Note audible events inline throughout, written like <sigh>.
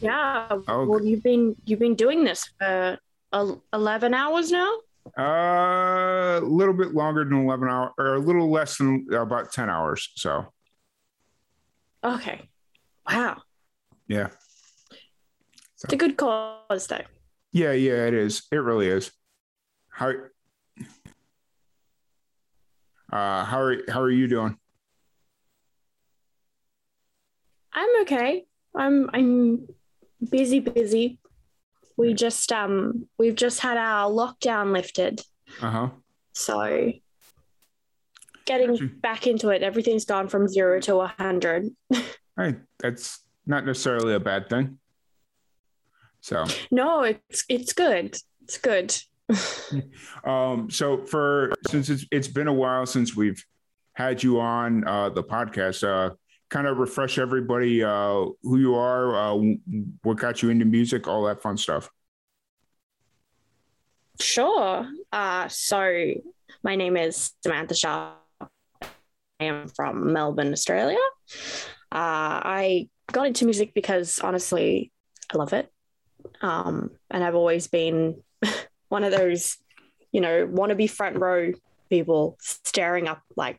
Yeah. Oh, Well, you've been you've been doing this for el- eleven hours now. Uh, a little bit longer than 11 hours, or a little less than about 10 hours. So, Okay. Wow. yeah. It's a good cause, though. Yeah, yeah, it is. It really is. How uh how are how are you doing? I'm okay. I'm I'm busy, busy. We just um we've just had our lockdown lifted, Uh-huh. so getting Gotcha. back into it. Everything's gone from zero to a hundred. <laughs> Hey, that's not necessarily a bad thing. So, No, it's it's good. It's good. <laughs> <laughs> um so for since it's it's been a while since we've had you on uh the podcast, uh kind of refresh everybody uh who you are, uh what got you into music, all that fun stuff. Sure. Uh, so my name is Samantha Sharp. I am from Melbourne, Australia. Uh, I got into music because honestly, I love it. Um, and I've always been <laughs> one of those, you know, wannabe front row people staring up like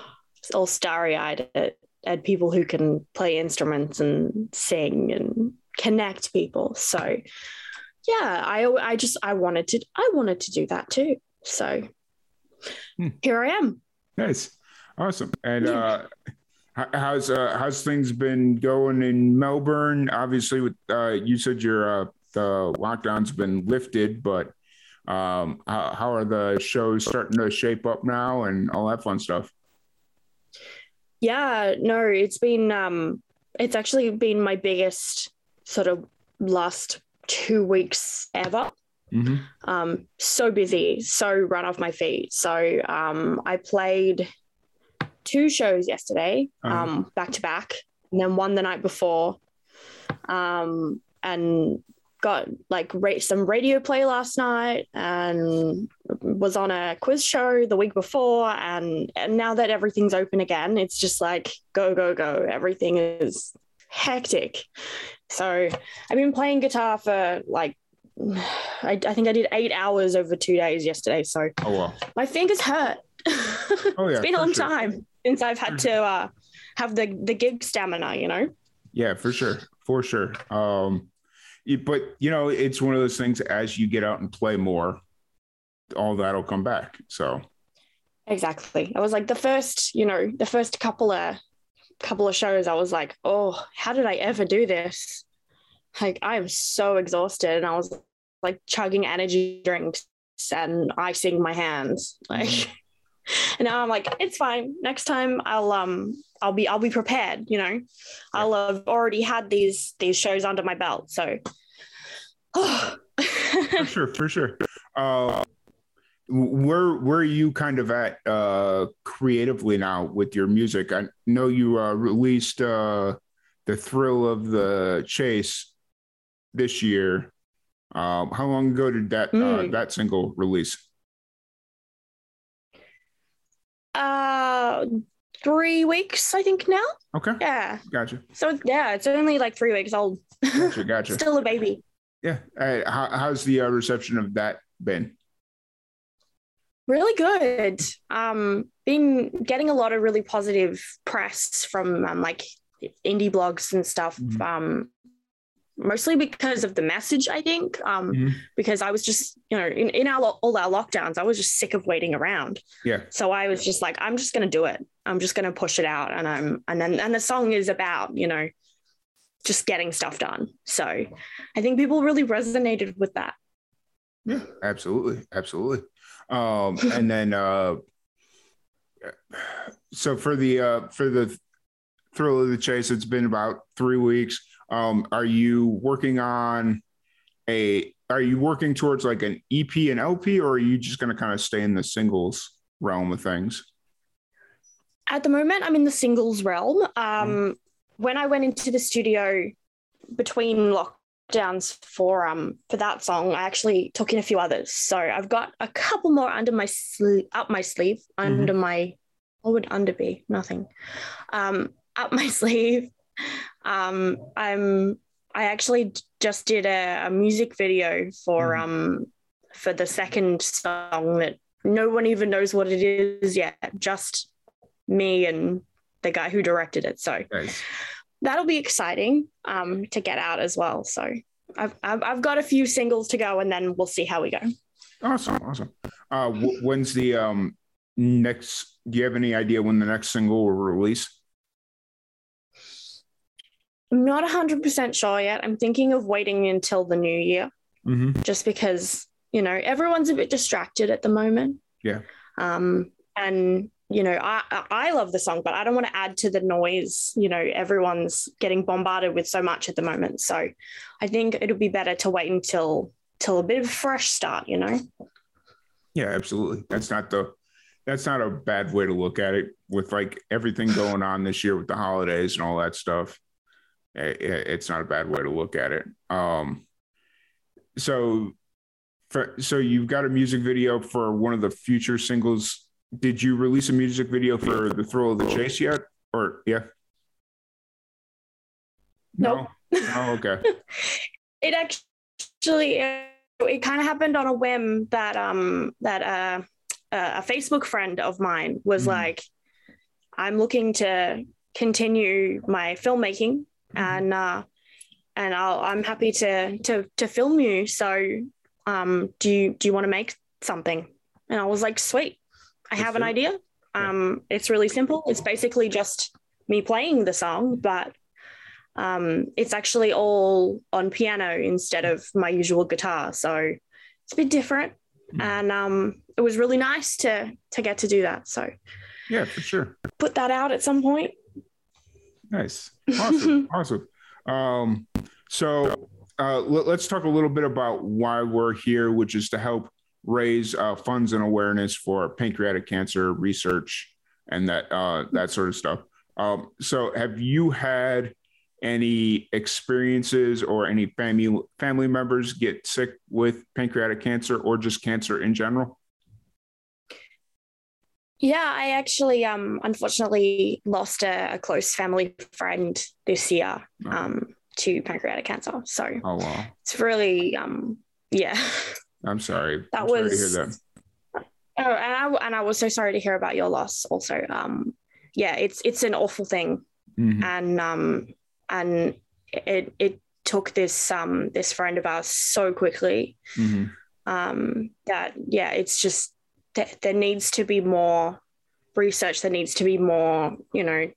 <gasps> all starry eyed at, at people who can play instruments and sing and connect people. So, yeah i i just i wanted to i wanted to do that too so Hmm. here i am Nice, awesome. And uh, how's uh, how's things been going in Melbourne? Obviously, with uh, you said your uh, the lockdown's been lifted, but um, how, how are the shows starting to shape up now and all that fun stuff? Yeah no it's been um it's actually been my biggest sort of last two weeks ever Mm-hmm. um so busy so run off my feet so um i played two shows yesterday Uh-huh. um back to back and then one the night before um and got like ra- some radio play last night and was on a quiz show the week before and, and now that everything's open again it's just like go go go everything is hectic so i've been playing guitar for like <sighs> I, I think I did eight hours over two days yesterday. So Oh well, my fingers hurt. <laughs> Oh, yeah, it's been a long sure. time since I've had to uh, have the the gig stamina. You know. yeah, for sure, for sure. Um, but you know, it's one of those things. As you get out and play more, all that'll come back. So Exactly. I was like the first, you know, the first couple of couple of shows. I was like, oh, how did I ever do this? Like I am so exhausted, and I was like chugging energy drinks and icing my hands, like. Mm-hmm. <laughs> And now I'm like, it's fine. Next time I'll um I'll be I'll be prepared. You know, I'll have already had these these shows under my belt. So. for <sighs> sure, for sure. Uh, where where are you kind of at uh, creatively now with your music? I know you uh, released uh, the thrill of the chase this year. Um, how long ago did that uh, Mm. that single release? Uh, three weeks I think now. Okay, Yeah. gotcha, So yeah, it's only like three weeks old. gotcha, <laughs> gotcha. Still a baby. Yeah. How, how's the uh, reception of that been? Really good. Um, been getting a lot of really positive press from um, like indie blogs and stuff. Mhm. Um, mostly because of the message, I think. Um, Mhm. because I was just, you know, in, in our lo- all our lockdowns, I was just sick of waiting around. Yeah. So I was just like, I'm just gonna do it. I'm just gonna push it out, and I'm and then and the song is about, you know, just getting stuff done. So I think people really resonated with that. Yeah, absolutely, absolutely. Um, and then uh, so for the uh, for the Thrill of the Chase. It's been about three weeks. Um, are you working on a? Are you working towards like an EP and LP, or are you just going to kind of stay in the singles realm of things? At the moment, I'm in the singles realm. Um, mm. When I went into the studio between lockdowns for um for that song, I actually took in a few others. So I've got a couple more under my sleeve, up my sleeve, mm-hmm. under my what would under be? Nothing. Um, up my <laughs> sleeve. Um, I'm I actually just did a, a music video for mm. um for the second song that no one even knows what it is yet, just me and the guy who directed it. So nice. that'll be exciting um to get out as well. So I've, I've I've got a few singles to go, and then we'll see how we go. Awesome, awesome. Uh, when's the um next? Do you have any idea when the next single will release? I'm not 100% sure yet. I'm thinking of waiting until the new year mm-hmm. just because, you know, everyone's a bit distracted at the moment. Yeah. Um, and, you know, I, I love the song, but I don't want to add to the noise. You know, everyone's getting bombarded with so much at the moment. So I think it'll be better to wait until till a bit of a fresh start, you know? Yeah, absolutely. That's not the that's not a bad way to look at it with like everything going on this year with the holidays and all that stuff it's not a bad way to look at it. Um, so, for, so you've got a music video for one of the future singles. Did you release a music video for the Thrill of the Chase yet? Or yeah? No. Oh, okay. <laughs> it actually it, kind of happened on a whim that um that uh, a Facebook friend of mine was mm. like, I'm looking to continue my filmmaking Mm-hmm. And uh, and i am happy to to to film you. So, um, do you do you want to make something? And I was like, sweet, I have an idea. Um, it's really simple. It's basically just me playing the song, but um, it's actually all on piano instead of my usual guitar. So it's a bit different, mm. and um, it was really nice to to get to do that. So yeah, for sure. Put that out at some point. Nice. Awesome. <laughs> awesome. Um, so uh, let, us talk a little bit about why we're here, which is to help raise uh, funds and awareness for pancreatic cancer research and that uh, that sort of stuff. Um, so, have you had any experiences or any family family members get sick with pancreatic cancer or just cancer in general? Yeah, I actually um unfortunately lost a, a close family friend this year oh. um to pancreatic cancer. So oh wow. It's really um yeah. I'm sorry. That I'm was sorry that. Oh, and I and I was so sorry to hear about your loss also. Um yeah, it's it's an awful thing. Mm-hmm. And um and it it took this um this friend of ours so quickly. Mm-hmm. Um that yeah, it's just th- there needs to be more research. There needs to be more, you know,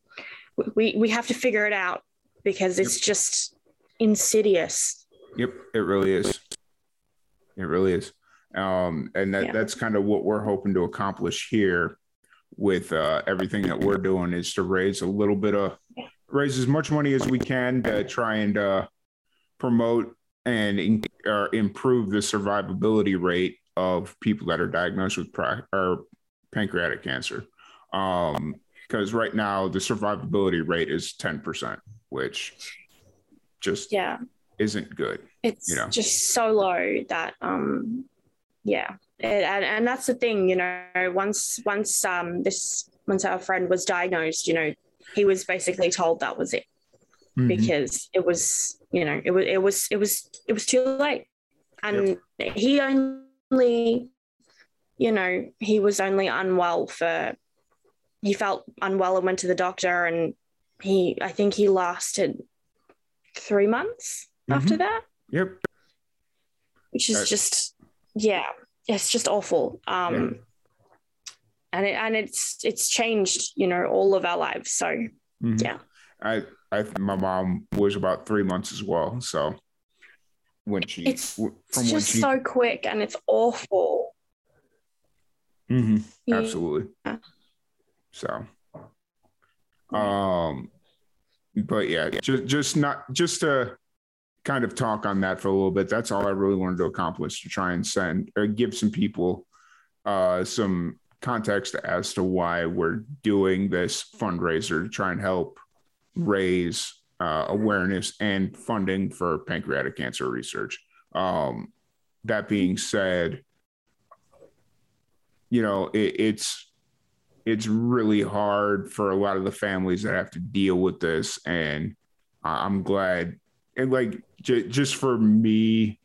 we, we have to figure it out because it's yep. just insidious. Yep, it really is. It really is. Um, and that, yeah. that's kind of what we're hoping to accomplish here with uh, everything that we're doing is to raise a little bit of raise as much money as we can to try and uh, promote and in, uh, improve the survivability rate of people that are diagnosed with pri- or pancreatic cancer. Um, because right now the survivability rate is 10%, which just yeah isn't good. It's you know? just so low that um yeah. It, and, and that's the thing, you know, once once um this once our friend was diagnosed, you know, he was basically told that was it. Mm-hmm. Because it was, you know, it was it was it was it was too late. And yep. he only only, you know, he was only unwell for, he felt unwell and went to the doctor. And he, I think he lasted three months mm-hmm. after that. Yep. Which is just, yeah, it's just awful. Um, yeah. And it, and it's it's changed, you know, all of our lives. So mm-hmm. yeah. I I think my mom was about three months as well. So when she it's, from it's just she, so quick and it's awful mm-hmm, absolutely yeah. so um but yeah, just just not just to kind of talk on that for a little bit. That's all I really wanted to accomplish to try and send or give some people uh, some context as to why we're doing this fundraiser to try and help raise uh, awareness and funding for pancreatic cancer research. Um, that being said, you know, it, it's it's really hard for a lot of the families that have to deal with this, and I'm glad. And like, j- just for me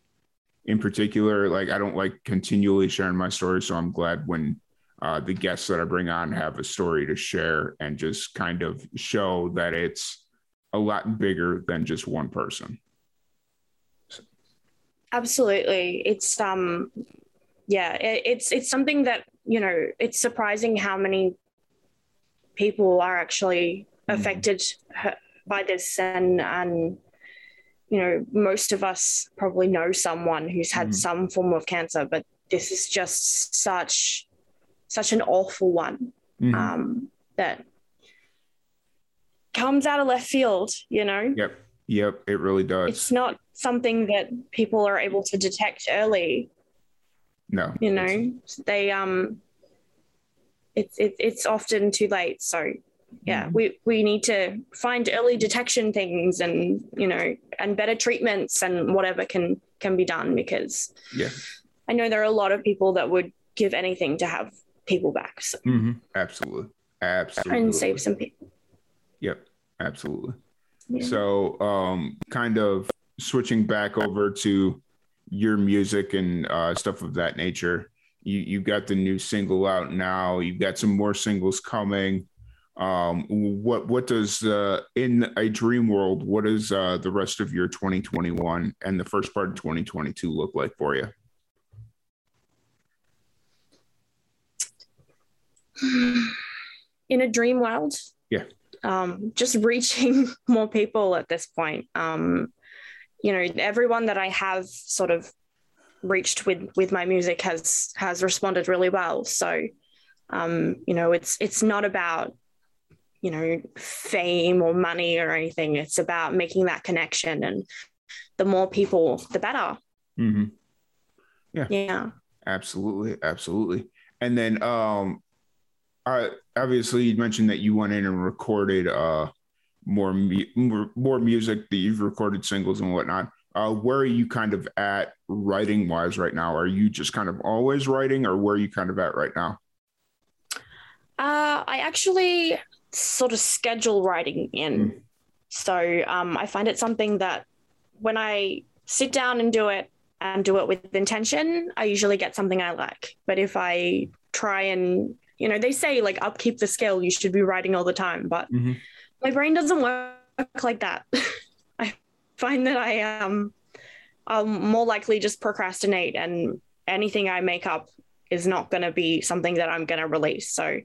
in particular, like I don't like continually sharing my story, so I'm glad when uh, the guests that I bring on have a story to share and just kind of show that it's a lot bigger than just one person. Absolutely, it's um, yeah, it, it's it's something that you know it's surprising how many people are actually mm-hmm. affected mm. by this, and and you know most of us probably know someone who's had mm. some form of cancer, but this is just such such an awful one mm-hmm. um, that comes out of left field, you know? Yep. Yep. It really does. It's not something that people are able to detect early. No. You know, they, um, it's, it, it's often too late. So, yeah, mm-hmm. we, we need to find early detection things and, you know, and better treatments and whatever can, can be done because yeah, I know there are a lot of people that would give anything to have people back. So. Mm-hmm. Absolutely. Absolutely. And save some people. Yep. Absolutely. Yeah. So, um, kind of switching back over to your music and uh, stuff of that nature. You you've got the new single out now. You've got some more singles coming. Um, what what does uh, in a dream world? What does uh, the rest of your 2021 and the first part of 2022 look like for you? <sighs> in a dream world. Yeah. Um, just reaching <laughs> more people at this point. Um, you know, everyone that I have sort of reached with with my music has has responded really well. So, um, you know, it's it's not about you know fame or money or anything. It's about making that connection, and the more people, the better. Mm-hmm. Yeah. Yeah. Absolutely. Absolutely. And then um uh, obviously you mentioned that you went in and recorded uh, more, mu- more music that you've recorded singles and whatnot. Uh, where are you kind of at writing wise right now? Are you just kind of always writing, or where are you kind of at right now? Uh, I actually sort of schedule writing in. Mm. So um, I find it something that when I sit down and do it and do it with intention, I usually get something I like. But if I try and you know, they say like upkeep the skill, you should be writing all the time, but mm-hmm. my brain doesn't work like that. <laughs> I find that I am um, more likely just procrastinate and anything I make up is not going to be something that I'm going to release. So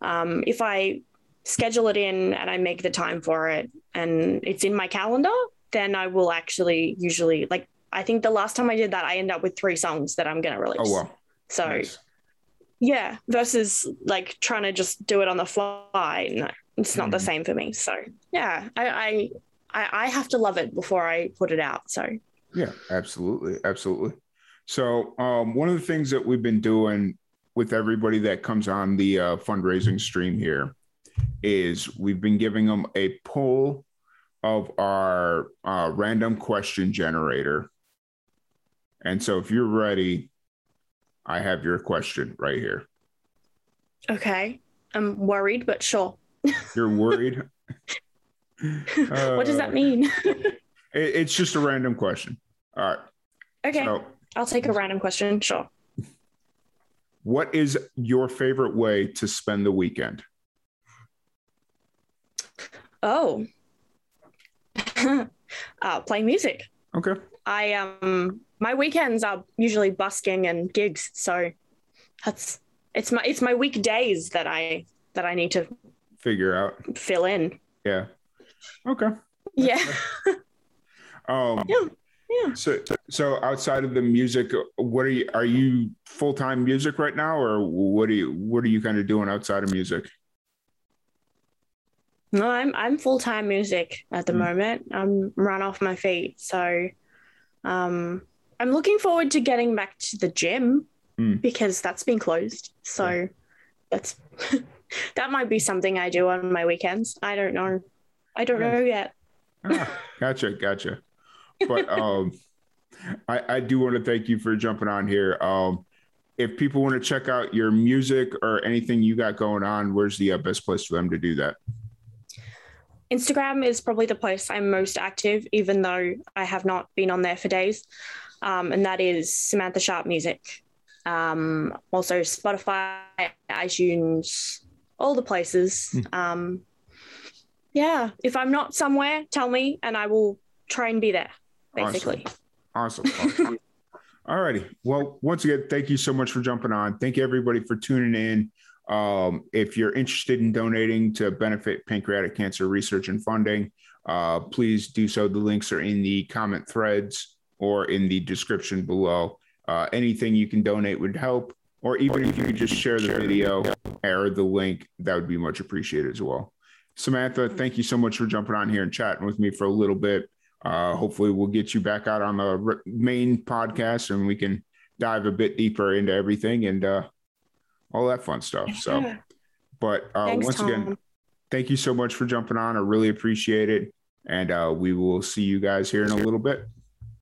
um, if I schedule it in and I make the time for it and it's in my calendar, then I will actually usually like I think the last time I did that, I end up with three songs that I'm going to release. Oh wow! So nice. Yeah, versus like trying to just do it on the fly. No, it's not mm. the same for me. So yeah, I, I I have to love it before I put it out. So yeah, absolutely, absolutely. So um, one of the things that we've been doing with everybody that comes on the uh, fundraising stream here is we've been giving them a poll of our uh, random question generator. And so if you're ready, I have your question right here. Okay. I'm worried, but sure. You're worried? <laughs> what does that mean? <laughs> it, it's just a random question. All right. Okay. So, I'll take a random question. Sure. What is your favorite way to spend the weekend? Oh, <laughs> uh, play music. Okay. I um my weekends are usually busking and gigs, so that's it's my it's my weekdays that I that I need to figure out fill in. Yeah. Okay. Yeah. <laughs> um yeah. Yeah. So so outside of the music, what are you are you full time music right now or what are you what are you kind of doing outside of music? No, I'm I'm full time music at the mm. moment. I'm run off my feet, so um, I'm looking forward to getting back to the gym mm. because that's been closed. So yeah. that's <laughs> that might be something I do on my weekends. I don't know. I don't know yet. ah, gotcha, gotcha. But um, <laughs> I, I do want to thank you for jumping on here. Um, if people want to check out your music or anything you got going on, where's the uh, best place for them to do that? Instagram is probably the place I'm most active, even though I have not been on there for days. Um, and that is Samantha Sharp Music. Um, also, Spotify, iTunes, all the places. Hmm. Um, yeah, if I'm not somewhere, tell me and I will try and be there, basically. Awesome. awesome. awesome. <laughs> All righty. Well, once again, thank you so much for jumping on. Thank you, everybody, for tuning in. Um, if you're interested in donating to benefit pancreatic cancer research and funding, uh, please do so. The links are in the comment threads or in the description below. Uh, anything you can donate would help, or even if you could just share the video or the link, that would be much appreciated as well. Samantha, thank you so much for jumping on here and chatting with me for a little bit. Uh, hopefully, we'll get you back out on the main podcast and we can dive a bit deeper into everything and uh, all that fun stuff. So, <laughs> but uh, Thanks, once Tom. again, thank you so much for jumping on. I really appreciate it. And uh, we will see you guys here in a little bit.